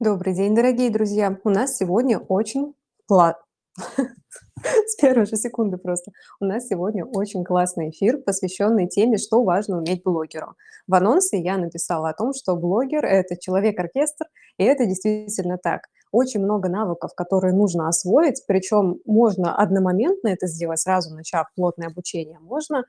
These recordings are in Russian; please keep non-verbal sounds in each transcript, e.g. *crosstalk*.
Добрый день, дорогие друзья! У нас сегодня очень кла *laughs* С первой же секунды просто. У нас сегодня очень классный эфир, посвященный теме, что важно уметь блогеру. В анонсе я написала о том, что блогер- это человек-оркестр, и это действительно так. Очень много навыков, которые нужно освоить, причем можно одномоментно это сделать, сразу начав плотное обучение, можно,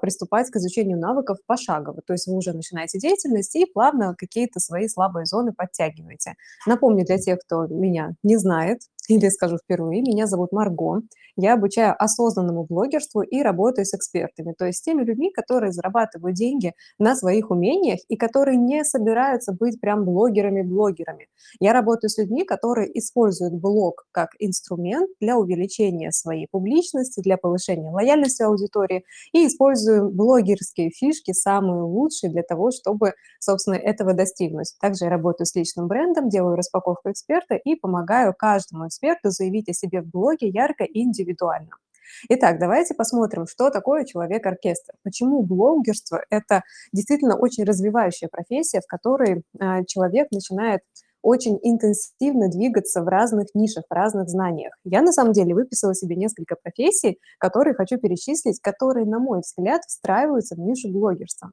приступать к изучению навыков пошагово. То есть вы уже начинаете деятельность и плавно какие-то свои слабые зоны подтягиваете. Напомню для тех, кто меня не знает или скажу впервые: меня зовут Марго. Я обучаю осознанному блогерству и работаю с экспертами, то есть с теми людьми, которые зарабатывают деньги на своих умениях и которые не собираются быть прям блогерами-блогерами. Я работаю с людьми, которые используют блог как инструмент для увеличения своей публичности, для повышения лояльности аудитории и использую блогерские фишки, самые лучшие для того, чтобы, собственно, этого достигнуть. Также я работаю с личным брендом, делаю распаковку эксперта и помогаю каждому эксперту заявить о себе в блоге ярко и индивидуально. Итак, давайте посмотрим, что такое человек-оркестр. Почему блогерство- это действительно очень развивающая профессия, в которой, а, человек начинает очень интенсивно двигаться в разных нишах, в разных знаниях. Я на самом деле выписала себе несколько профессий, которые хочу перечислить, которые, на мой взгляд, встраиваются в нишу блогерства.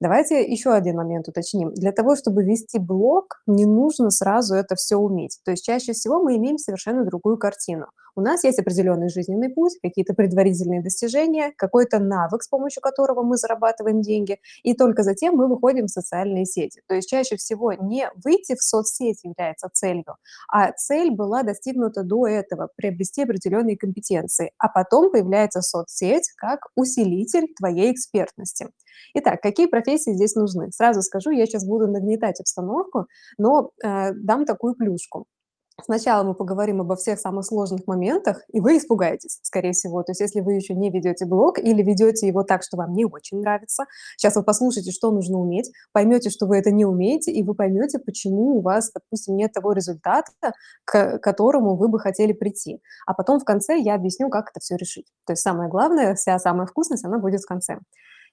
Давайте еще один момент уточним. Для того, чтобы вести блог, не нужно сразу это всё уметь. То есть чаще всего мы имеем совершенно другую картину. У нас есть определенный жизненный путь, какие-то предварительные достижения, какой-то навык, с помощью которого мы зарабатываем деньги, и только затем мы выходим в социальные сети. То есть чаще всего не выйти в соцсеть является целью, а цель была достигнута до этого- приобрести определенные компетенции, а потом появляется соцсеть как усилитель твоей экспертности. Итак, какие профессии здесь нужны? Сразу скажу, я щас буду нагнетать обстановку, но, э, дам такую плюшку. Сначала мы поговорим обо всех самых сложных моментах, и вы испугаетесь, скорее всего. То есть если вы еще не ведете блог или ведете его так, что вам не очень нравится, щас вы послушаете, что нужно уметь, поймете, что вы это не умеете, и вы поймете, почему у вас, допустим, нет того результата, к которому вы бы хотели прийти. А потом в конце я объясню, как это всё решить. То есть самое главное, вся самая вкусность, она будет в конце.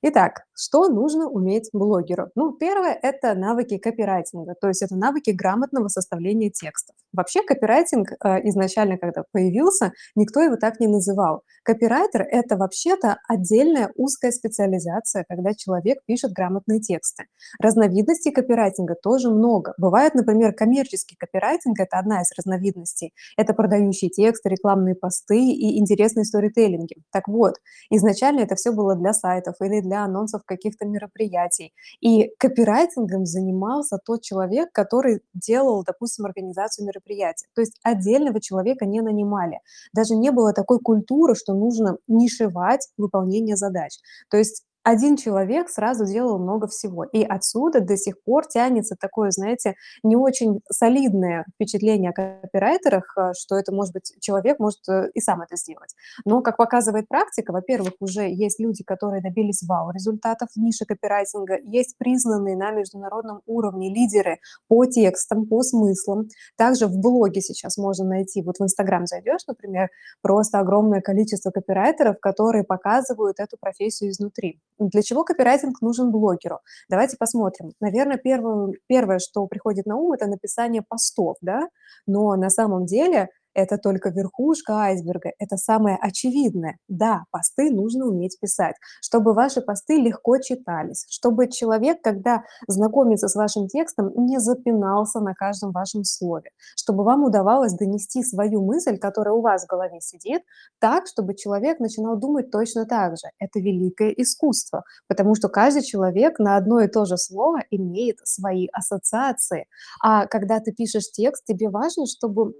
Итак, что нужно уметь блогеру? Ну, первое- это навыки копирайтинга, то есть это навыки грамотного составления текстов. Вообще копирайтинг, э, изначально, когда появился, никто его так не называл. Копирайтер- это вообще-то отдельная узкая специализация, когда человек пишет грамотные тексты. Разновидностей копирайтинга тоже много. Бывает, например, коммерческий копирайтинг- это одна из разновидностей. Это продающие тексты, рекламные посты и интересные сторителлинги. Так вот, изначально это всё было для сайтов или для анонсов каких-то мероприятий, и копирайтингом занимался тот человек, который делал, допустим, организацию мероприятия. То есть отдельного человека не нанимали. Даже не было такой культуры, что нужно нишевать выполнение задач. То есть один человек сразу делал много всего, и отсюда до сих пор тянется такое, знаете, не очень солидное впечатление о копирайтерах, э, что это, может быть, человек может, э, и сам это сделать. Но, как показывает практика, во-первых, уже есть люди, которые добились вау-результатов в нише копирайтинга, есть признанные на международном уровне лидеры по текстам, по смыслам. Также в блоге сейчас можно найти, вот в "Инстаграм" зайдешь, например, просто огромное количество копирайтеров, которые показывают эту профессию изнутри. Для чего копирайтинг нужен блогеру? Давайте посмотрим. Наверно, первым первое, что приходит на ум- это написание постов, да? Но на самом деле это только верхушка айсберга, это самое очевидное. Да, посты нужно уметь писать, чтобы ваши посты легко читались, чтобы человек, когда знакомится с вашим текстом, не запинался на каждом вашем слове, чтобы вам удавалось донести свою мысль, которая у вас в голове сидит, так, чтобы человек начинал думать точно так же. Это великое искусство, потому что каждый человек на одно и то же слово имеет свои ассоциации. А когда ты пишешь текст, тебе важно, чтобы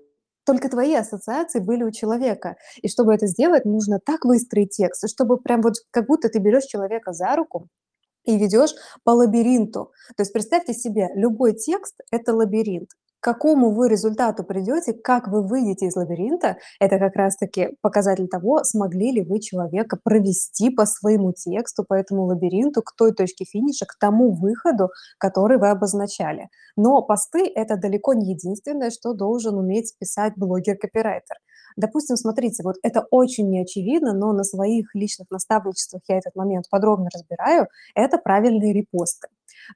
только твои ассоциации были у человека. И чтобы это сделать, нужно так выстроить текст, чтобы прям вот как будто ты берешь человека за руку и ведешь по лабиринту. То есть представьте себе, любой текст- это лабиринт. Какому вы результату придете, как вы выйдете из лабиринта- это как раз таки показатель того, смогли ли вы человека провести по своему тексту, по этому лабиринту к той точке финиша, к тому выходу, который вы обозначали. Но посты- это далеко не единственное, что должен уметь писать блогер-копирайтер. Допустим, смотрите, вот это очень неочевидно, но на своих личных наставничествах я этот момент подробно разбираю- это правильные репосты.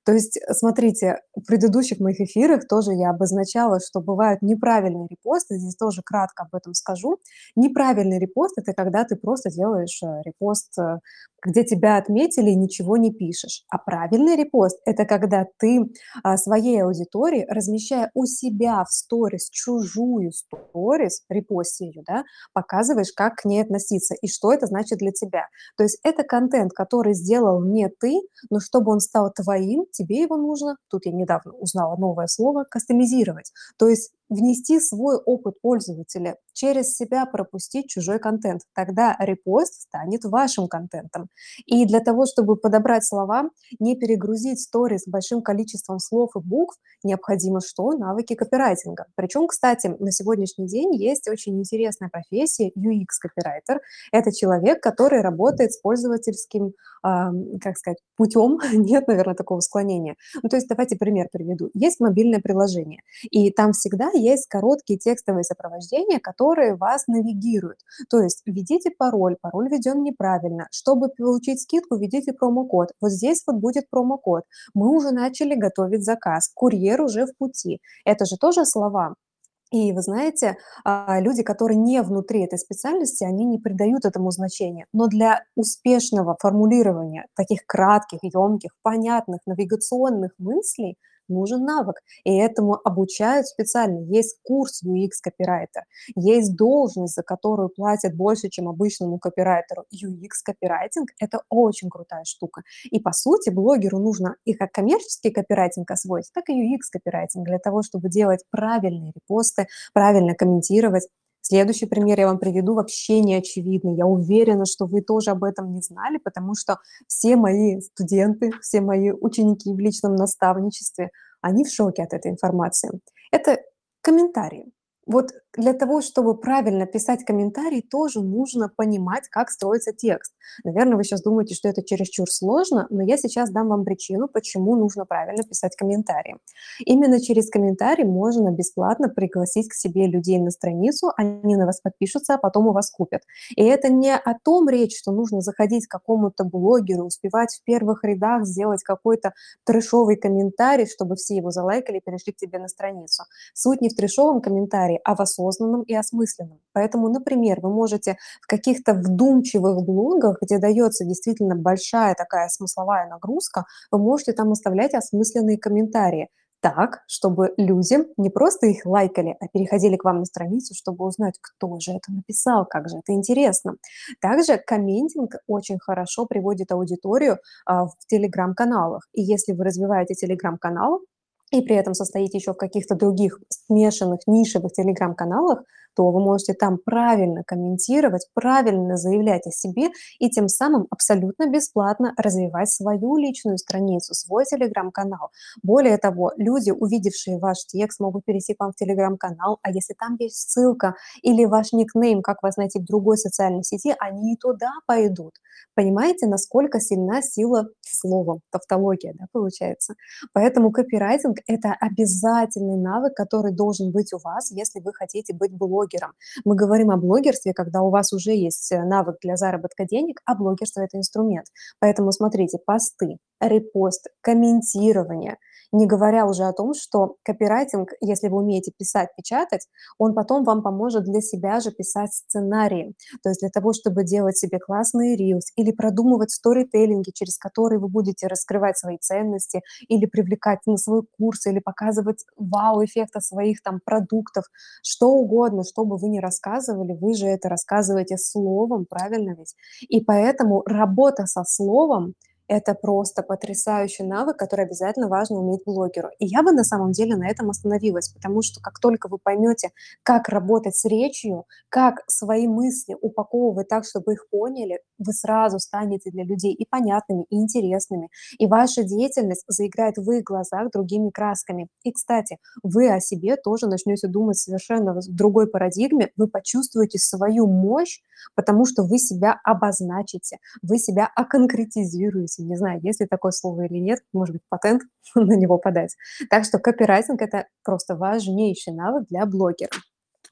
То есть, э, смотрите, в предыдущих моих эфирах тоже я обозначала, что бывают неправильные репосты. Здесь тоже кратко об этом скажу. Неправильный репост- это когда ты просто делаешь, э, репост, э, где тебя отметили и ничего не пишешь. А правильный репост- это когда ты, а, своей аудитории, размещая у себя в сторис чужую сторис, репостя её, да, показываешь, как к ней относиться и что это значит для тебя. То есть это контент, который сделал не ты, но чтобы он стал твоим, тебе его нужно, тут я недавно узнала новое слово, кастомизировать. То есть внести свой опыт пользователя, через себя пропустить чужой контент. Тогда репост станет вашим контентом. И для того, чтобы подобрать слова, не перегрузить сторис большим количеством слов и букв, необходимо что? Навыки копирайтинга. Причем, кстати, на сегодняшний день есть очень интересная профессия UX-копирайтер. Это человек, который работает с пользовательским, ам, как сказать, путем. *laughs* Нет, наверно, такого склонения. Ну, то есть давайте пример приведу. Есть мобильное приложение, и там всегда есть короткие текстовые сопровождения, которые вас навигируют. То есть введите пароль, пароль введен неправильно. Чтобы получить скидку, введите промокод. Вот здесь вот будет промокод. Мы уже начали готовить заказ, курьер уже в пути. Это же тоже слова. И вы знаете, а, люди, которые не внутри этой специальности, они не придают этому значения. Но для успешного формулирования таких кратких, ёмких, понятных навигационных мыслей нужен навык, и этому обучают специально. Есть курс UX-копирайтер, есть должность, за которую платят больше, чем обычному копирайтеру. UX-копирайтинг- это очень крутая штука. И, по сути, блогеру нужно и как коммерческий копирайтинг освоить, так и UX-копирайтинг для того, чтобы делать правильные репосты, правильно комментировать. Следующий пример я вам приведу, вообще не очевидный. Я уверена, что вы тоже об этом не знали, потому что все мои студенты, все мои ученики в личном наставничестве, они в шоке от этой информации. Это комментарии. Вот для того, чтобы правильно писать комментарий, тоже нужно понимать, как строится текст. Наверно, вы щас думаете, что это чересчур сложно, но я сейчас дам вам причину, почему нужно правильно писать комментарии. Именно через комментарий можно бесплатно пригласить к себе людей на страницу, они на вас подпишутся, а потом у вас купят. И это не о том речь, что нужно заходить к какому-то блогеру, успевать в первых рядах сделать какой-то трэшовый комментарий, чтобы все его залайкали и перешли к тебе на страницу. Суть не в трэшовом комментарии, а в осознанном и осмысленном. Поэтому, например, вы можете в каких-то вдумчивых блогах, где даётся действительно большая такая смысловая нагрузка, вы можете там оставлять осмысленные комментарии так, чтобы люди не просто их лайкали, а переходили к вам на страницу, чтобы узнать, кто же это написал, как же это интересно. Также комментинг очень хорошо приводит аудиторию, а, в телеграм-каналах. И если вы развиваете телеграм-канал и при этом состоите ещё в каких-то других смешанных нишевых телеграм-каналах, то вы можете там правильно комментировать, правильно заявлять о себе и тем самым абсолютно бесплатно развивать свою личную страницу, свой телеграм-канал. Более того, люди, увидевшие ваш текст, могут перейти к вам в телеграм-канал, а если там есть ссылка или ваш никнейм, как вас найти в другой социальной сети, они и туда пойдут. Понимаете, насколько сильна сила слова, тавтология, да, получается? Поэтому копирайтинг- это обязательный навык, который должен быть у вас, если вы хотите быть блогером. Мы говорим о блогерстве, когда у вас уже есть, э, навык для заработка денег, а блогерство- это инструмент. Поэтому смотрите: посты, репосты, комментирование. Не говоря уже о том, что копирайтинг, если вы умеете писать, печатать, он потом вам поможет для себя же писать сценарии. То есть для того, чтобы делать себе классные рилс или продумывать сторителлинги, через которые вы будете раскрывать свои ценности или привлекать на свой курс, или показывать вау-эффект от своих там продуктов. Что угодно, что бы вы ни рассказывали, вы же это рассказываете словом, правильно ведь? И поэтому работа со словом- это просто потрясающий навык, который обязательно важно уметь блогеру. И я бы на самом деле на этом остановилась, потому что как только вы поймёте, как работать с речью, как свои мысли упаковывать так, чтобы их поняли, вы сразу станете для людей и понятными, и интересными, и ваша деятельность заиграет в их глазах другими красками. И, кстати, вы о себе тоже начнёте думать совершенно в другой парадигме, вы почувствуете свою мощь, потому что вы себя обозначите, вы себя оконкретизируете. Не знаю, есть ли такое слово или нет, может быть, патент *laughs* на него подать. Так что копирайтинг- это просто важнейший навык для блогера.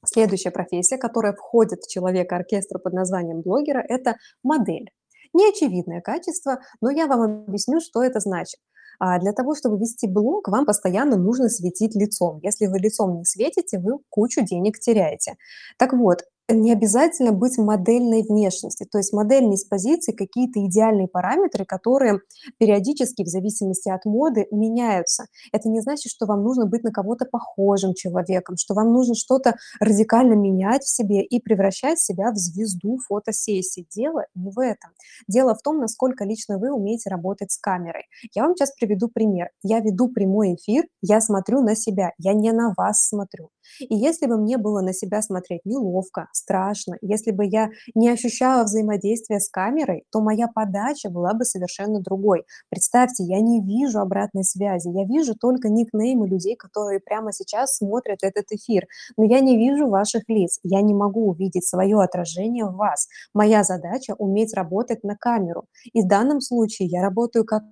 Следующая профессия, которая входит в человека-оркестр под названием блогера- это модель. Неочевидное качество, но я вам объясню, что это значит. А для того, чтобы вести блог, вам постоянно нужно светить лицом. Если вы лицом не светите, вы кучу денег теряете. Так вот, не обязательно быть модельной внешности. То есть модель не с позиции какие-то идеальные параметры, которые периодически, в зависимости от моды, меняются. Это не значит, что вам нужно быть на кого-то похожим человеком, что вам нужно что-то радикально менять в себе и превращать себя в звезду фотосессии. Дело не в этом. Дело в том, насколько лично вы умеете работать с камерой. Я вам сейчас приведу пример. Я веду прямой эфир, я смотрю на себя, я не на вас смотрю. И если бы мне было на себя смотреть неловко, страшно, если бы я не ощущала взаимодействия с камерой, то моя подача была бы совершенно другой. Представьте, я не вижу обратной связи, я вижу только никнеймы людей, которые прямо сейчас смотрят этот эфир, но я не вижу ваших лиц, я не могу увидеть свое отражение в вас. Моя задача уметь работать на камеру. И в данном случае я работаю как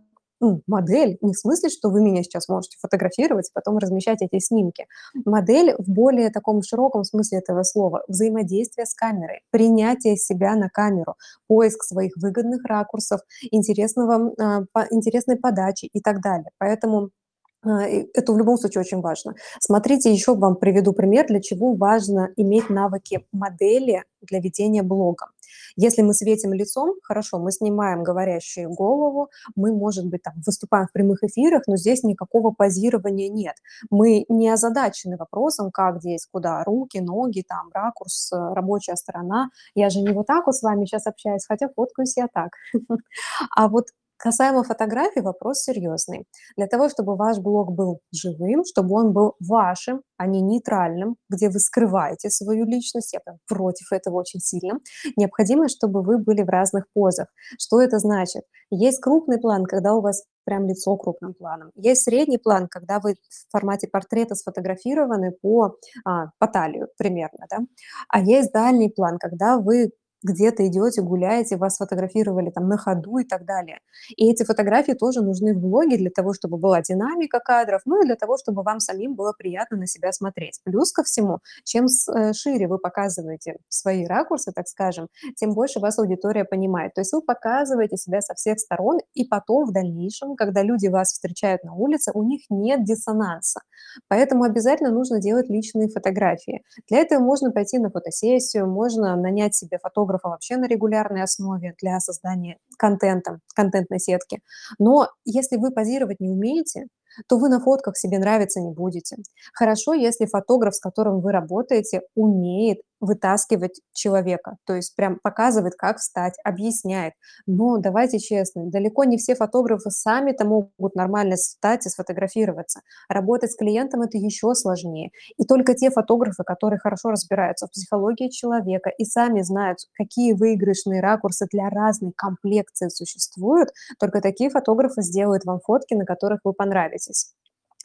ну, модель, не в смысле, что вы меня сейчас можете фотографировать, потом размещать эти снимки. Модель в более таком широком смысле этого слова. Взаимодействие с камерой, принятие себя на камеру, поиск своих выгодных ракурсов, интересного, а, интересной подачи и так далее. Поэтому это в любом случае очень важно. Смотрите, еще вам приведу пример, для чего важно иметь навыки модели для ведения блога. Если мы светим лицом, хорошо, мы снимаем говорящую голову, мы, может быть, там, выступаем в прямых эфирах, но здесь никакого позирования нет. Мы не озадачены вопросом, как здесь, куда, руки, ноги, там, ракурс, э, рабочая сторона. Я же не вот так вот с вами сейчас общаюсь, хотя фоткаюсь я так. *laughs* А вот Касаемо фотографий, вопрос серьезный. Для того, чтобы ваш блог был живым, чтобы он был вашим, а не нейтральным, где вы скрываете свою личность, я прям против этого очень сильно, необходимо, чтобы вы были в разных позах. Что это значит? Есть крупный план, когда у вас прям лицо крупным планом. Есть средний план, когда вы в формате портрета сфотографированы по, а, по талию примерно, да? А есть дальний план, когда вы где-то идете, гуляете, вас фотографировали там на ходу и так далее. И эти фотографии тоже нужны в блоге для того, чтобы была динамика кадров, ну и для того, чтобы вам самим было приятно на себя смотреть. Плюс ко всему, чем э, шире вы показываете свои ракурсы, так скажем, тем больше вас аудитория понимает. То есть вы показываете себя со всех сторон, и потом в дальнейшем, когда люди вас встречают на улице, у них нет диссонанса. Поэтому обязательно нужно делать личные фотографии. Для этого можно пойти на фотосессию, можно нанять себе фотографа, фотографа вообще на регулярной основе для создания контента, контентной сетки. Но если вы позировать не умеете, то вы на фотках себе нравиться не будете. Хорошо, если фотограф, с которым вы работаете, умеет вытаскивать человека, то есть прям показывает, как встать, объясняет. Но давайте честно, далеко не все фотографы сами-то могут нормально встать и сфотографироваться. Работать с клиентом это еще сложнее. И только те фотографы, которые хорошо разбираются в психологии человека и сами знают, какие выигрышные ракурсы для разной комплекции существуют, только такие фотографы сделают вам фотки, на которых вы понравитесь.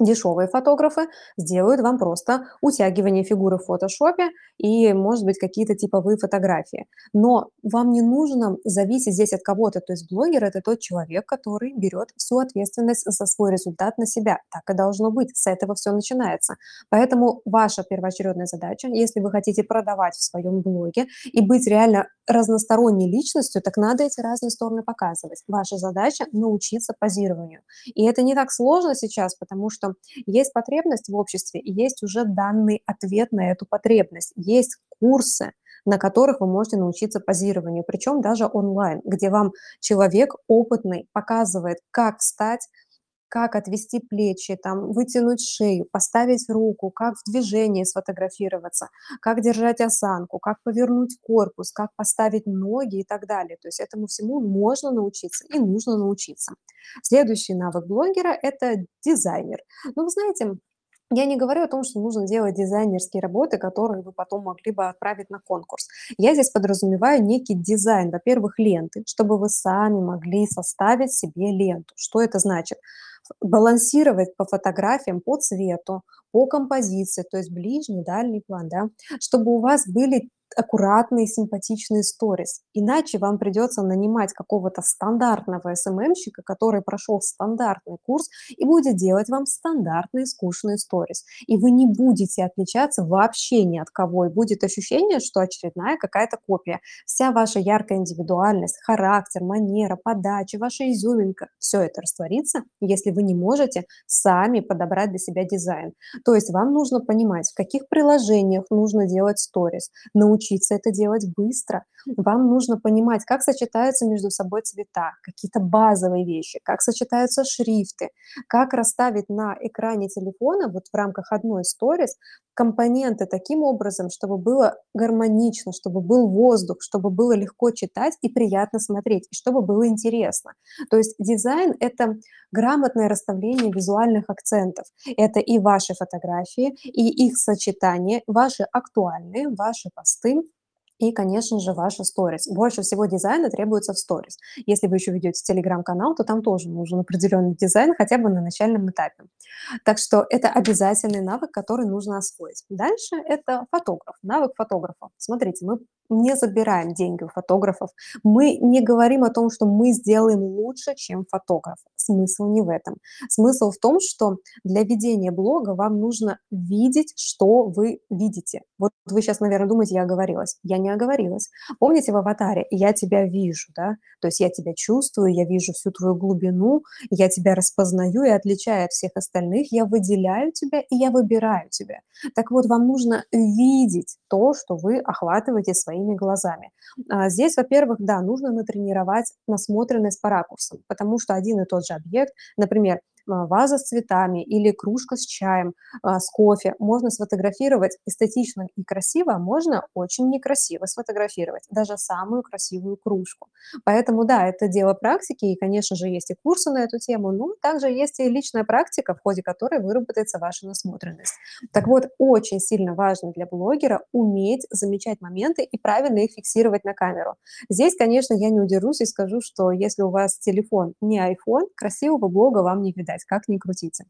Дешевые фотографы сделают вам просто утягивание фигуры в фотошопе и, может быть, какие-то типовые фотографии. Но вам не нужно зависеть здесь от кого-то. То есть блогер– это тот человек, который берет всю ответственность за свой результат на себя. Так и должно быть. С этого все начинается. Поэтому ваша первоочередная задача, если вы хотите продавать в своем блоге и быть реально разносторонней личностью, так надо эти разные стороны показывать. Ваша задача– научиться позированию. И это не так сложно сейчас, потому что есть потребность в обществе, и есть уже данный ответ на эту потребность. Есть курсы, на которых вы можете научиться позированию, причем даже онлайн, где вам человек опытный показывает, как встать, как отвести плечи, там, вытянуть шею, поставить руку, как в движении сфотографироваться, как держать осанку, как повернуть корпус, как поставить ноги и так далее. То есть этому всему можно научиться и нужно научиться. Следующий навык блогера– это дизайнер. Ну, вы знаете, я не говорю о том, что нужно делать дизайнерские работы, которые вы потом могли бы отправить на конкурс. Я здесь подразумеваю некий дизайн, во-первых, ленты, чтобы вы сами могли составить себе ленту. Что это значит? Балансировать по фотографиям, по цвету, по композиции, то есть ближний, дальний план, да, чтобы у вас были аккуратные, симпатичные сторис. Иначе вам придется нанимать какого-то стандартного СММщика, который прошел стандартный курс и будет делать вам стандартные скучные сторис. И вы не будете отличаться вообще ни от кого. И будет ощущение, что очередная какая-то копия. Вся ваша яркая индивидуальность, характер, манера, подача, ваша изюминка, все это растворится, если вы не можете сами подобрать для себя дизайн. То есть вам нужно понимать, в каких приложениях нужно делать сторис, научиться это делать быстро. Вам нужно понимать, как сочетаются между собой цвета, какие-то базовые вещи, как сочетаются шрифты, как расставить на экране телефона вот в рамках одной сторис компоненты таким образом, чтобы было гармонично, чтобы был воздух, чтобы было легко читать и приятно смотреть, и чтобы было интересно. То есть дизайн — это грамотное расставление визуальных акцентов. Это и ваши фотографии, и их сочетание, ваши актуальные, ваши посты, и, конечно же, ваши сторис. Больше всего дизайна требуется в сторис. Если вы еще ведете телеграм-канал, то там тоже нужен определенный дизайн, хотя бы на начальном этапе. Так что это обязательный навык, который нужно освоить. Дальше это фотограф, навык фотографа. Смотрите, мы не забираем деньги у фотографов. Мы не говорим о том, что мы сделаем лучше, чем фотограф. Смысл не в этом. Смысл в том, что для ведения блога вам нужно видеть, что вы видите. Вот вы сейчас, наверное, думаете, я оговорилась. Я не оговорилась. Помните в аватаре «я тебя вижу», да? То есть я тебя чувствую, я вижу всю твою глубину, я тебя распознаю и отличаю от всех остальных, я выделяю тебя и я выбираю тебя. Так вот, вам нужно видеть то, что вы охватываете своим своими глазами. А, здесь, во-первых, да, нужно натренировать насмотренность по ракурсам, потому что один и тот же объект, например, ваза с цветами или кружка с чаем, а, с кофе. Можно сфотографировать эстетично и красиво, а можно очень некрасиво сфотографировать даже самую красивую кружку. Поэтому да, это дело практики, и, конечно же, есть и курсы на эту тему, но также есть и личная практика, в ходе которой выработается ваша насмотренность. Так вот, очень сильно важно для блогера уметь замечать моменты и правильно их фиксировать на камеру. Здесь, конечно, я не удержусь и скажу, что если у вас телефон не iPhone, красивого блога вам не видать, как ни крутите.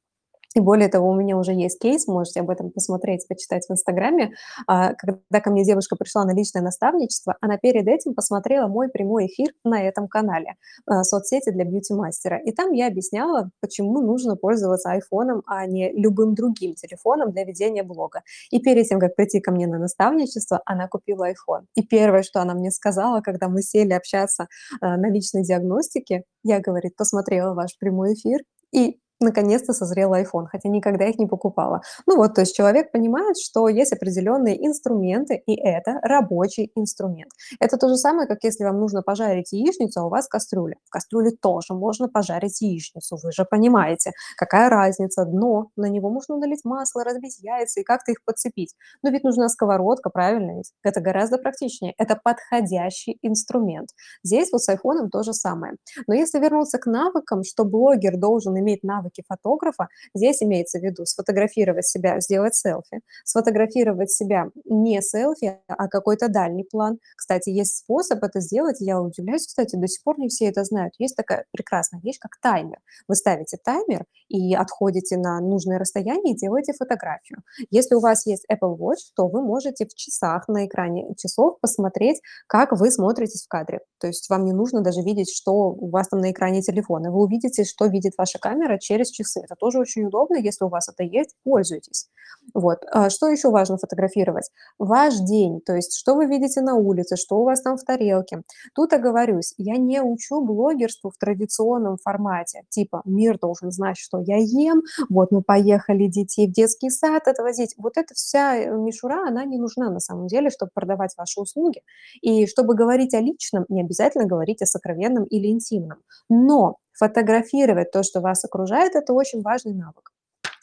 И более того, у меня уже есть кейс, можете об этом посмотреть, почитать в Инстаграме. А, когда ко мне девушка пришла на личное наставничество, она перед этим посмотрела мой прямой эфир на этом канале, а, соцсети для бьюти-мастера. И там я объясняла, почему нужно пользоваться айфоном, а не любым другим телефоном для ведения блога. И перед тем, как прийти ко мне на наставничество, она купила iPhone. И первое, что она мне сказала, когда мы сели общаться а, на личной диагностике, я, говорит, посмотрела ваш прямой эфир, и наконец-то созрел iPhone, хотя никогда их не покупала. Ну вот, то есть человек понимает, что есть определенные инструменты, и это рабочий инструмент. Это то же самое, как если вам нужно пожарить яичницу, а у вас кастрюля. В кастрюле тоже можно пожарить яичницу, вы же понимаете, какая разница, дно, на него можно налить масло, разбить яйца и как-то их подцепить. Но ведь нужна сковородка, правильно ведь? Это гораздо практичнее, это подходящий инструмент. Здесь вот с iPhone то же самое. Но если вернуться к навыкам, что блогер должен иметь навыки навыки фотографа, здесь имеется в виду сфотографировать себя, сделать селфи, сфотографировать себя не селфи, а какой-то дальний план. Кстати, есть способ это сделать, я удивляюсь, кстати, до сих пор не все это знают. Есть такая прекрасная вещь, как таймер. Вы ставите таймер и отходите на нужное расстояние и делаете фотографию. Если у вас есть Apple Watch, то вы можете в часах на экране часов посмотреть, как вы смотритесь в кадре. То есть вам не нужно даже видеть, что у вас там на экране телефона. Вы увидите, что видит ваша камера через через часы. Это тоже очень удобно, если у вас это есть, пользуйтесь. Вот. А что еще важно фотографировать? Ваш день, то есть что вы видите на улице, что у вас там в тарелке. Тут оговорюсь, я не учу блогерству в традиционном формате, типа мир должен знать, что я ем, вот мы поехали детей в детский сад отвозить. Вот эта вся э, мишура, она не нужна на самом деле, чтобы продавать ваши услуги. И чтобы говорить о личном, не обязательно говорить о сокровенном или интимном. Но фотографировать то, что вас окружает, это очень важный навык.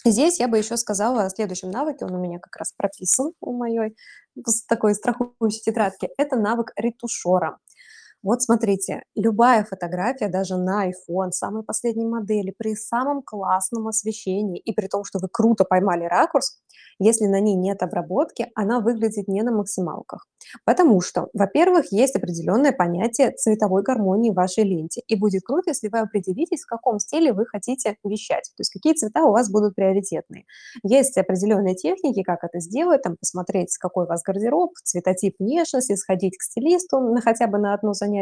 Здесь я бы еще сказала о следующем навыке, он у меня как раз прописан у моей такой страхующей тетрадки, это навык ретушера. Вот смотрите, любая фотография, даже на iPhone, самой последней модели, при самом классном освещении, и при том, что вы круто поймали ракурс, если на ней нет обработки, она выглядит не на максималках. Потому что, во-первых, есть определенное понятие цветовой гармонии в вашей ленте. И будет круто, если вы определитесь, в каком стиле вы хотите вещать, то есть какие цвета у вас будут приоритетные. Есть определенные техники, как это сделать, там, посмотреть, какой у вас гардероб, цветотип внешности, сходить к стилисту на хотя бы на одно занятие,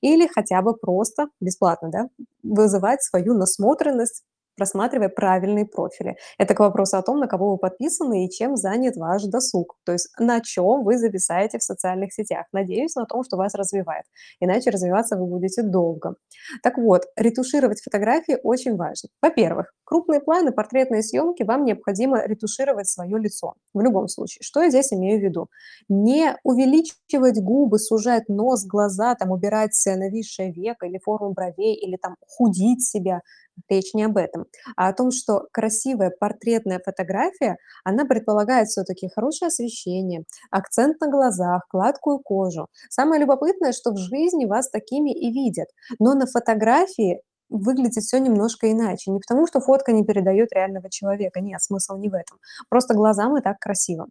или хотя бы просто бесплатно да, вызывать свою насмотренность просматривая правильные профили. Это к вопросу о том, на кого вы подписаны и чем занят ваш досуг. То есть на чем вы зависаете в социальных сетях. Надеюсь на том, что вас развивает. Иначе развиваться вы будете долго. Так вот, ретушировать фотографии очень важно. Во-первых, крупные планы, портретные съемки, вам необходимо ретушировать свое лицо. В любом случае. Что я здесь имею в виду? Не увеличивать губы, сужать нос, глаза, там, убирать нависшее веко или форму бровей, или там худить себя. Речь не об этом, а о том, что красивая портретная фотография, она предполагает все-таки хорошее освещение, акцент на глазах, гладкую кожу. Самое любопытное, что в жизни вас такими и видят, но на фотографии выглядит все немножко иначе. Не потому, что фотка не передает реального человека, нет, смысл не в этом. Просто глазам и так красиво.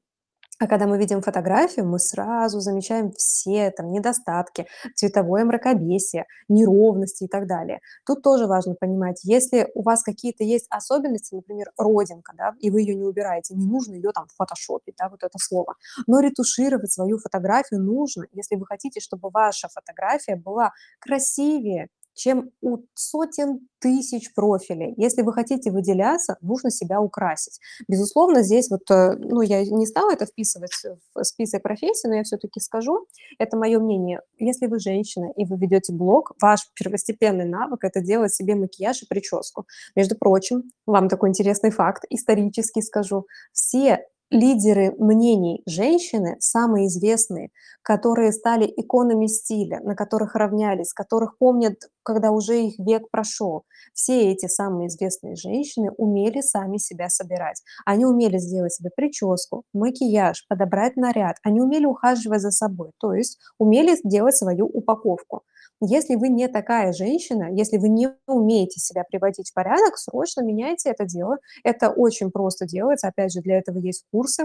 А когда мы видим фотографию, мы сразу замечаем все там недостатки, цветовое мракобесие, неровности и так далее. Тут тоже важно понимать, если у вас какие-то есть особенности, например, родинка, да, и вы ее не убираете, не нужно ее там фотошопить, да, вот это слово. Но ретушировать свою фотографию нужно, если вы хотите, чтобы ваша фотография была красивее, чем у сотен тысяч профилей. Если вы хотите выделяться, нужно себя украсить. Безусловно, здесь вот, э, ну, я не стала это вписывать в список профессий, но я все-таки скажу, это мое мнение. Если вы женщина и вы ведете блог, ваш первостепенный навык– это делать себе макияж и прическу. Между прочим, вам такой интересный факт, исторически скажу, все лидеры мнений женщины, самые известные, которые стали иконами стиля, на которых равнялись, которых помнят, когда уже их век прошел. Все эти самые известные женщины умели сами себя собирать. Они умели сделать себе прическу, макияж, подобрать наряд. Они умели ухаживать за собой, то есть умели сделать свою упаковку. Если вы не такая женщина, если вы не умеете себя приводить в порядок, срочно меняйте это дело. Это очень просто делается. Опять же, для этого есть курсы,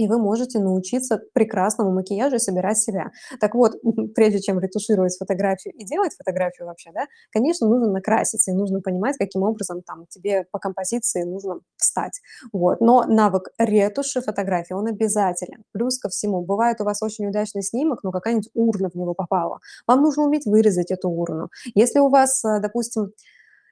и вы можете научиться прекрасному макияжу собирать себя. Так вот, *laughs* прежде чем ретушировать фотографию и делать фотографию вообще, да, конечно, нужно накраситься, и нужно понимать, каким образом там тебе по композиции нужно встать. Вот. Но навык ретуши фотографии, он обязателен. Плюс ко всему, бывает у вас очень удачный снимок, но какая-нибудь урна в него попала. Вам нужно уметь вырезать эту урну. Если у вас, э, допустим,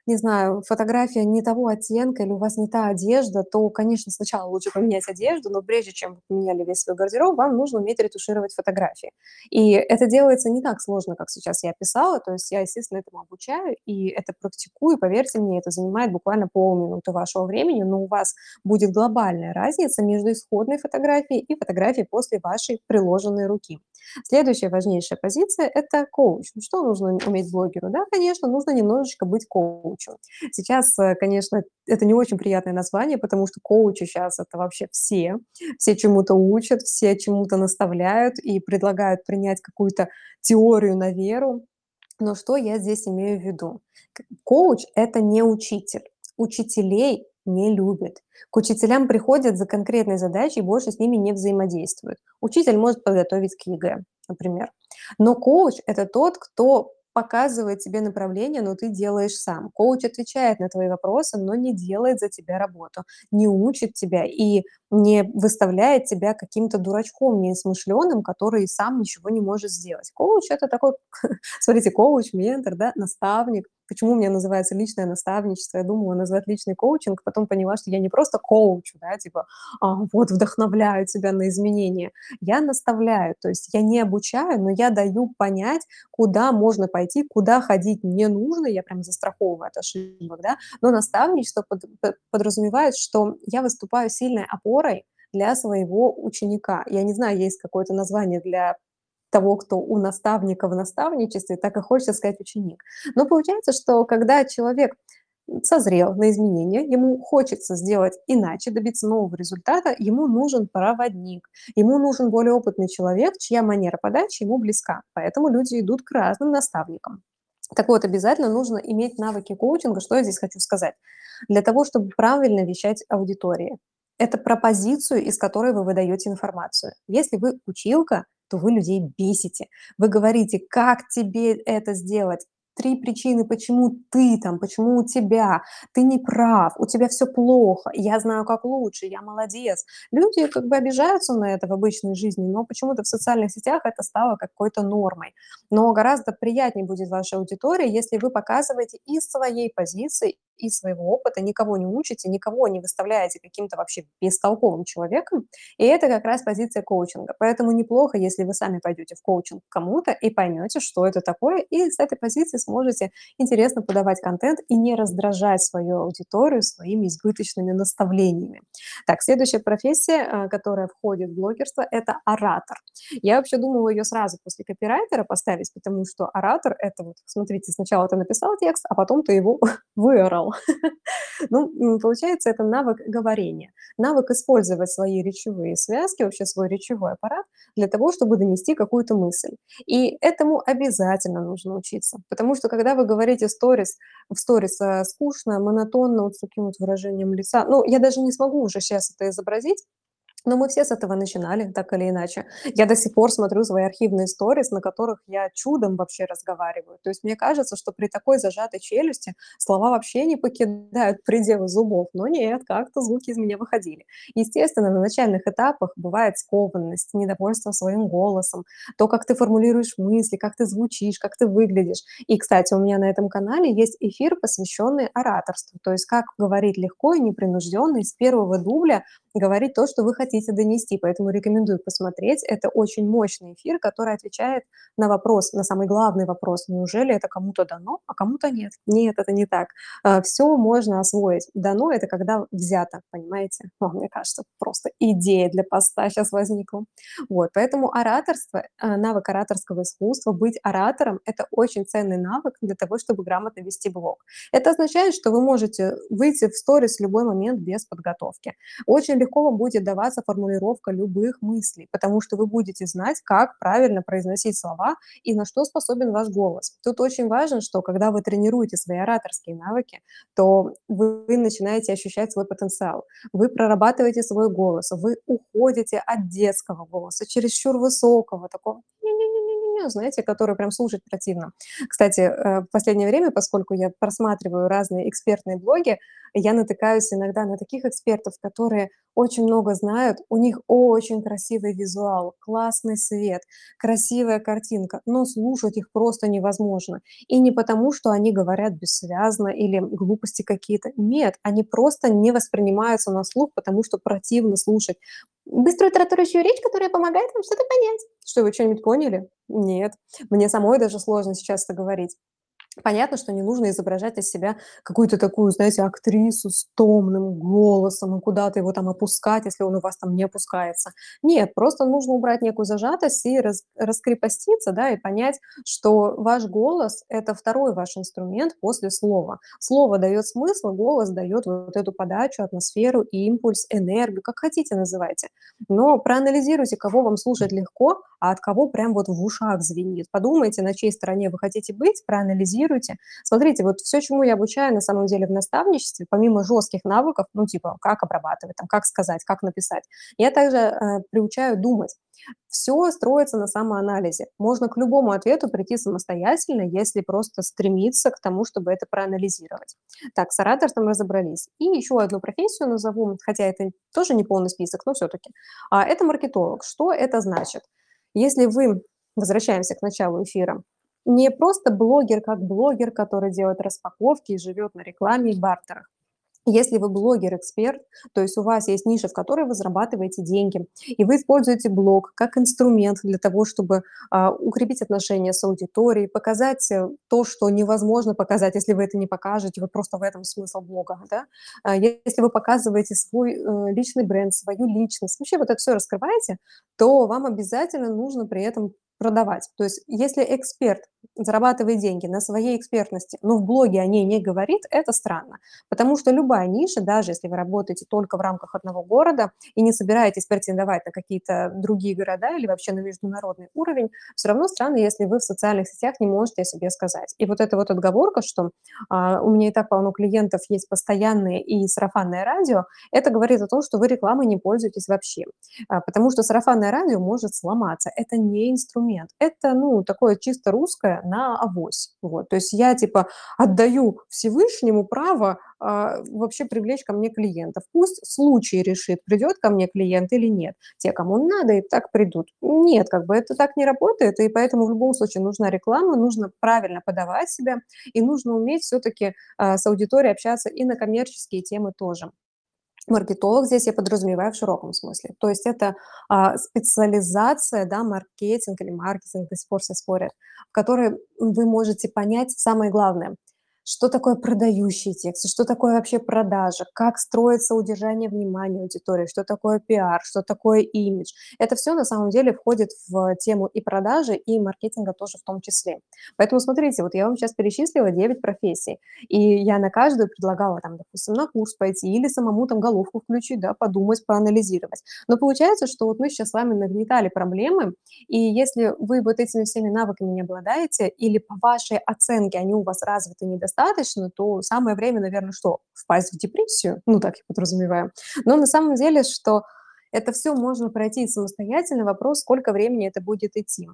не знаю, фотография не того оттенка или у вас не та одежда, то, конечно, сначала лучше поменять одежду, но прежде чем вы поменяли весь свой гардероб, вам нужно уметь ретушировать фотографии. И это делается не так сложно, как сейчас я писала, то есть я, естественно, этому обучаю и это практикую, поверьте мне, это занимает буквально полминуты вашего времени, но у вас будет глобальная разница между исходной фотографией и фотографией после вашей приложенной руки. Следующая важнейшая позиция– это коуч. Ну, что нужно уметь блогеру? Да, конечно, нужно немножечко быть коучем. Сейчас, э, конечно, это не очень приятное название, потому что коучи сейчас это вообще все. Все чему-то учат, все чему-то наставляют и предлагают принять какую-то теорию на веру. Но что я здесь имею в виду? Коуч– это не учитель. Учителей не любят. К учителям приходят за конкретной задачей и больше с ними не взаимодействуют. Учитель может подготовить к ЕГЭ, например. Но коуч– это тот, кто показывает тебе направление, но ты делаешь сам. Коуч отвечает на твои вопросы, но не делает за тебя работу, не учит тебя и не выставляет тебя каким-то дурачком несмышленым, который сам ничего не может сделать. Коуч – это такой, *laughs* смотрите, коуч, ментор, да, наставник – Почему у меня называется личное наставничество? Я думала назвать личный коучинг, потом поняла, что я не просто коучу, да, типа, а, вот вдохновляю тебя на изменения. Я наставляю, то есть я не обучаю, но я даю понять, куда можно пойти, куда ходить не нужно, я прям застраховываю от ошибок, да, но наставничество под, подразумевает, что я выступаю сильной опорой для своего ученика. Я не знаю, есть какое-то название для того, кто у наставника в наставничестве, так и хочется сказать ученик. Но получается, что когда человек созрел на изменения, ему хочется сделать иначе, добиться нового результата, ему нужен проводник, ему нужен более опытный человек, чья манера подачи ему близка. Поэтому люди идут к разным наставникам. Так вот, обязательно нужно иметь навыки коучинга. Что я здесь хочу сказать? Для того, чтобы правильно вещать аудитории. Это про позицию, из которой вы выдаете информацию. Если вы училка, то вы людей бесите. Вы говорите: "Как тебе это сделать? 3 причины, почему ты там, почему у тебя, ты не прав, у тебя всё плохо, я знаю, как лучше, я молодец". Люди как бы обижаются на это в обычной жизни, но почему-то в социальных сетях это стало какой-то нормой. Но гораздо приятнее будет вашей аудитории, если вы показываете из своей позиции, из своего опыта, никого не учите, никого не выставляете каким-то вообще бестолковым человеком. И это как раз позиция коучинга. Поэтому неплохо, если вы сами пойдете в коучинг кому-то и поймете, что это такое, и с этой позиции сможете интересно подавать контент и не раздражать свою аудиторию своими избыточными наставлениями. Так, следующая профессия, а, которая входит в блогерство- это оратор. Я вообще думала её сразу после копирайтера поставить, потому что оратор- это вот, смотрите, сначала ты написал текст, а потом ты его *laughs* выорал. *laughs* Ну, получается, это навык говорения, навык использовать свои речевые связки, вообще свой речевой аппарат для того, чтобы донести какую-то мысль. И этому обязательно нужно учиться, потому что когда вы говорите сторис в сторис, а, скучно, монотонно, вот с таким вот выражением лица, ну, я даже не смогу уже щас это изобразить, но мы все с этого начинали, так или иначе. Я до сих пор смотрю свои архивные сторис, на которых я чудом вообще разговариваю. То есть мне кажется, что при такой зажатой челюсти слова вообще не покидают пределы зубов, но нет, как-то звуки из меня выходили. Естественно, на начальных этапах бывает скованность, недовольство своим голосом, то, как ты формулируешь мысли, как ты звучишь, как ты выглядишь. И, кстати, у меня на этом канале есть эфир, посвященный ораторству, то есть как говорить легко и непринужденно, и с первого дубля говорить то, что вы хотите донести. Поэтому рекомендую посмотреть. Это очень мощный эфир, который отвечает на вопрос, на самый главный вопрос: неужели это кому-то дано, а кому-то нет? Нет, это не так. А, всё можно освоить. Дано- это когда взято, понимаете? О, *laughs* мне кажется, просто идея для поста щас возникла. Вот, поэтому ораторство, а, навык ораторского искусства, быть оратором- это очень ценный навык для того, чтобы грамотно вести блог. Это означает, что вы можете выйти в сторис в любой момент без подготовки. Очень легко вам будет даваться формулировка любых мыслей, потому что вы будете знать, как правильно произносить слова и на что способен ваш голос. Тут очень важно, что когда вы тренируете свои ораторские навыки, то вы начинаете ощущать свой потенциал, вы прорабатываете свой голос, вы уходите от детского голоса, чересчур высокого, такого "не-не-не-не-не", знаете, который прям слушать противно. Кстати, э, в последнее время, поскольку я просматриваю разные экспертные блоги, я натыкаюсь иногда на таких экспертов, которые очень много знают, у них очень красивый визуал, классный свет, красивая картинка, но слушать их просто невозможно. И не потому, что они говорят бессвязно или глупости какие-то. Нет, они просто не воспринимаются на слух, потому что противно слушать быструю тараторящую речь, которая помогает вам что-то понять. Что, вы чё-нибудь поняли? Нет. Мне самой даже сложно сейчас это говорить. Понятно, что не нужно изображать из себя какую-то такую, знаете, актрису с томным голосом и куда-то его там опускать, если он у вас там не опускается. Нет, просто нужно убрать некую зажатость и рас раскрепоститься, да, и понять, что ваш голос- это 2 ваш инструмент после слова. Слово даёт смысл, голос даёт вот эту подачу, атмосферу, импульс, энергию, как хотите называйте. Но проанализируйте, кого вам слушать легко, а от кого прям вот в ушах звенит. Подумайте, на чьей стороне вы хотите быть, проанализируйте. Смотрите, вот всё, чему я обучаю на самом деле в наставничестве, помимо жёстких навыков, ну, типа как обрабатывать, там, как сказать, как написать, я также, э, приучаю думать. Всё строится на самоанализе. Можно к любому ответу прийти самостоятельно, если просто стремиться к тому, чтобы это проанализировать. Так, с ораторством разобрались. И ещё одну профессию назову, хотя это тоже не полный список, но всё-таки. А, это маркетолог. Что это значит? Если вы, возвращаемся к началу эфира, не просто блогер как блогер, который делает распаковки и живёт на рекламе и бартерах. Если вы блогер-эксперт, то есть у вас есть ниша, в которой вы зарабатываете деньги, и вы используете блог как инструмент для того, чтобы, а, укрепить отношения с аудиторией, показать, э, то, что невозможно показать, если вы это не покажете, вот просто в этом смысл блога, да. А, если вы показываете свой, э, личный бренд, свою личность, вообще вот это всё раскрываете, то вам обязательно нужно при этом продавать. То есть если эксперт зарабатывает деньги на своей экспертности, но в блоге о ней не говорит, это странно. Потому что любая ниша, даже если вы работаете только в рамках одного города и не собираетесь претендовать на какие-то другие города или вообще на международный уровень, все равно странно, если вы в социальных сетях не можете о себе сказать. И вот эта вот отговорка, что а, у меня и так полно клиентов есть постоянные и сарафанное радио, это говорит о том, что вы рекламой не пользуетесь вообще. А, потому что сарафанное радио может сломаться. Это не инструмент. Это, ну, такое чисто русское на авось. Вот. То есть я, типа, отдаю Всевышнему право а, вообще привлечь ко мне клиентов. Пусть случай решит, придет ко мне клиент или нет. Те, кому надо, и так придут. Нет, как бы это так не работает, и поэтому в любом случае нужна реклама, нужно правильно подавать себя, и нужно уметь все-таки а, с аудиторией общаться и на коммерческие темы тоже. Маркетолог здесь я подразумеваю в широком смысле. То есть это а, специализация, да, маркетинг или маркетинг, до сих пор все спорят, в которой вы можете понять самое главное – что такое продающие тексты, что такое вообще продажа, как строится удержание внимания аудитории, что такое пиар, что такое имидж. Это все на самом деле входит в тему и продажи, и маркетинга тоже в том числе. Поэтому смотрите, вот я вам сейчас перечислила 9 профессий, и я на каждую предлагала там, допустим, на курс пойти или самому там головку включить, да, подумать, проанализировать. Но получается, что вот мы сейчас с вами нагнетали проблемы, и если вы вот этими всеми навыками не обладаете, или по вашей оценке они у вас развиты недостаточно, достаточно, то самое время, наверное, что? Впасть в депрессию? Ну, так я подразумеваю. Но на самом деле, что это все можно пройти самостоятельно. Вопрос, сколько времени это будет идти.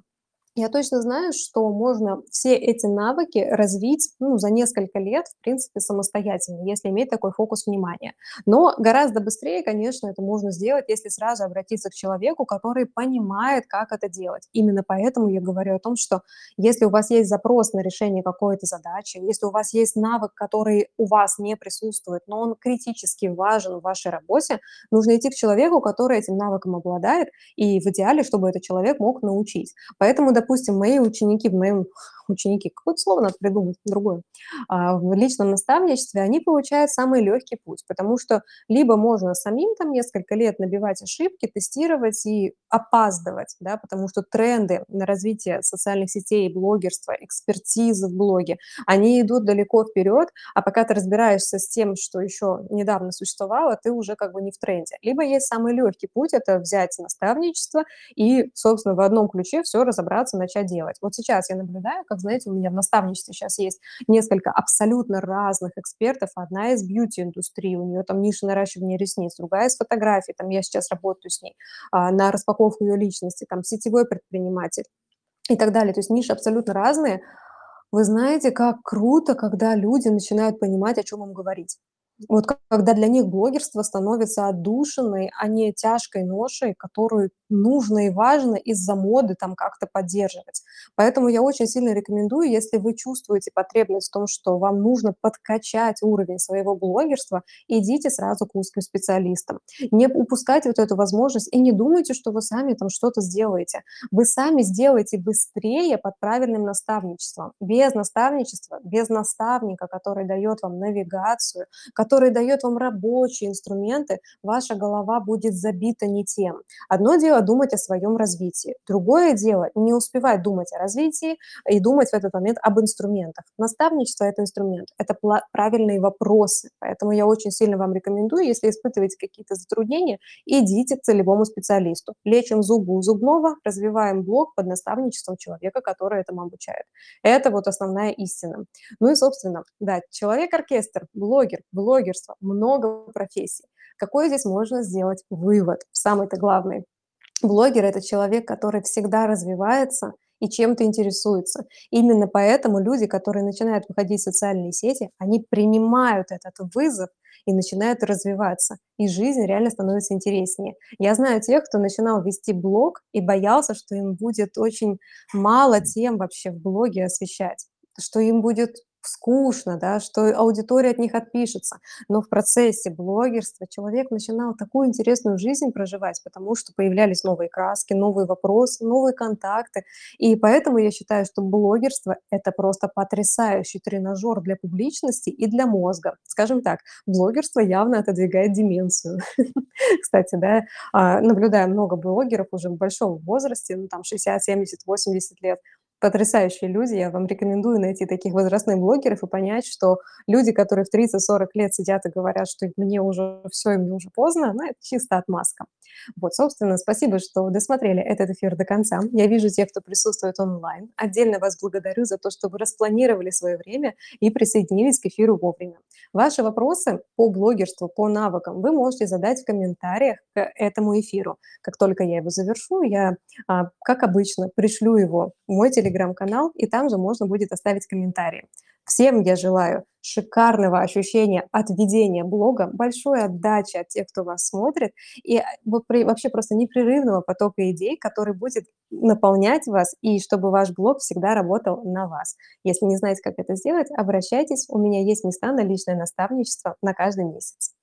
Я точно знаю, что можно все эти навыки развить ну, за несколько лет, в принципе, самостоятельно, если иметь такой фокус внимания. Но гораздо быстрее, конечно, это можно сделать, если сразу обратиться к человеку, который понимает, как это делать. Именно поэтому я говорю о том, что если у вас есть запрос на решение какой-то задачи, если у вас есть навык, который у вас не присутствует, но он критически важен в вашей работе, нужно идти к человеку, который этим навыком обладает, и в идеале, чтобы этот человек мог научить. Поэтому, допустим, мои ученики в моем ученики, какое-то слово надо придумать, другое, а, в личном наставничестве, они получают самый легкий путь, потому что либо можно самим там несколько лет набивать ошибки, тестировать и опаздывать, да, потому что тренды на развитие социальных сетей, блогерства, экспертизы в блоге, они идут далеко вперед, а пока ты разбираешься с тем, что еще недавно существовало, ты уже как бы не в тренде. Либо есть самый легкий путь, это взять наставничество и, собственно, в одном ключе все разобраться, начать делать. Вот сейчас я наблюдаю, как как, знаете, у меня в наставничестве сейчас есть несколько абсолютно разных экспертов. Одна из бьюти-индустрии, у нее там ниша наращивания ресниц, другая из фотографий, там я сейчас работаю с ней, а, на распаковку ее личности, там сетевой предприниматель и так далее. То есть ниши абсолютно разные. Вы знаете, как круто, когда люди начинают понимать, о чем им говорить. Вот когда для них блогерство становится отдушиной, а не тяжкой ношей, которую нужно и важно из-за моды там как-то поддерживать. Поэтому я очень сильно рекомендую, если вы чувствуете потребность в том, что вам нужно подкачать уровень своего блогерства, идите сразу к узким специалистам. Не упускайте вот эту возможность и не думайте, что вы сами там что-то сделаете. Вы сами сделаете быстрее под правильным наставничеством. Без наставничества, без наставника, который дает вам навигацию, который дает вам рабочие инструменты, ваша голова будет забита не тем. Одно дело думать о своем развитии, другое дело не успевать думать о развитии и думать в этот момент об инструментах. Наставничество – это инструмент, это правильные вопросы, поэтому я очень сильно вам рекомендую, если испытываете какие-то затруднения, идите к целевому специалисту. Лечим зубы у зубного, развиваем блог под наставничеством человека, который этому обучает. Это вот основная истина. Ну и, собственно, да, человек-оркестр, блогер, блогер, блогерства, много профессий. Какой здесь можно сделать вывод? Самый-то главный. Блогер– это человек, который всегда развивается и чем-то интересуется. Именно поэтому люди, которые начинают выходить в социальные сети, они принимают этот вызов и начинают развиваться. И жизнь реально становится интереснее. Я знаю тех, кто начинал вести блог и боялся, что им будет очень мало тем вообще в блоге освещать что им будет скучно, да, что аудитория от них отпишется. Но в процессе блогерства человек начинал такую интересную жизнь проживать, потому что появлялись новые краски, новые вопросы, новые контакты. И поэтому я считаю, что блогерство– это просто потрясающий тренажер для публичности и для мозга. Скажем так, блогерство явно отодвигает деменцию. *laughs* Кстати, да, а, наблюдаю много блогеров уже в большом возрасте, ну там 60, 70, 80 лет, Потрясающие люди. Я вам рекомендую найти таких возрастных блогеров и понять, что люди, которые в 30-40 лет сидят и говорят, что мне уже всё, и мне уже поздно, ну, это чисто отмазка. Вот, собственно, спасибо, что досмотрели этот эфир до конца. Я вижу тех, кто присутствует онлайн. Отдельно вас благодарю за то, что вы распланировали своё время и присоединились к эфиру вовремя. Ваши вопросы по блогерству, по навыкам вы можете задать в комментариях к этому эфиру. Как только я его завершу, я, а, как обычно, пришлю его в мой телеграм-канал, и там же можно будет оставить комментарии. Всем я желаю шикарного ощущения от ведения блога, большой отдачи от тех, кто вас смотрит, и, при вообще просто непрерывного потока идей, который будет наполнять вас, и чтобы ваш блог всегда работал на вас. Если не знаете, как это сделать, обращайтесь, у меня есть места на личное наставничество на каждый месяц.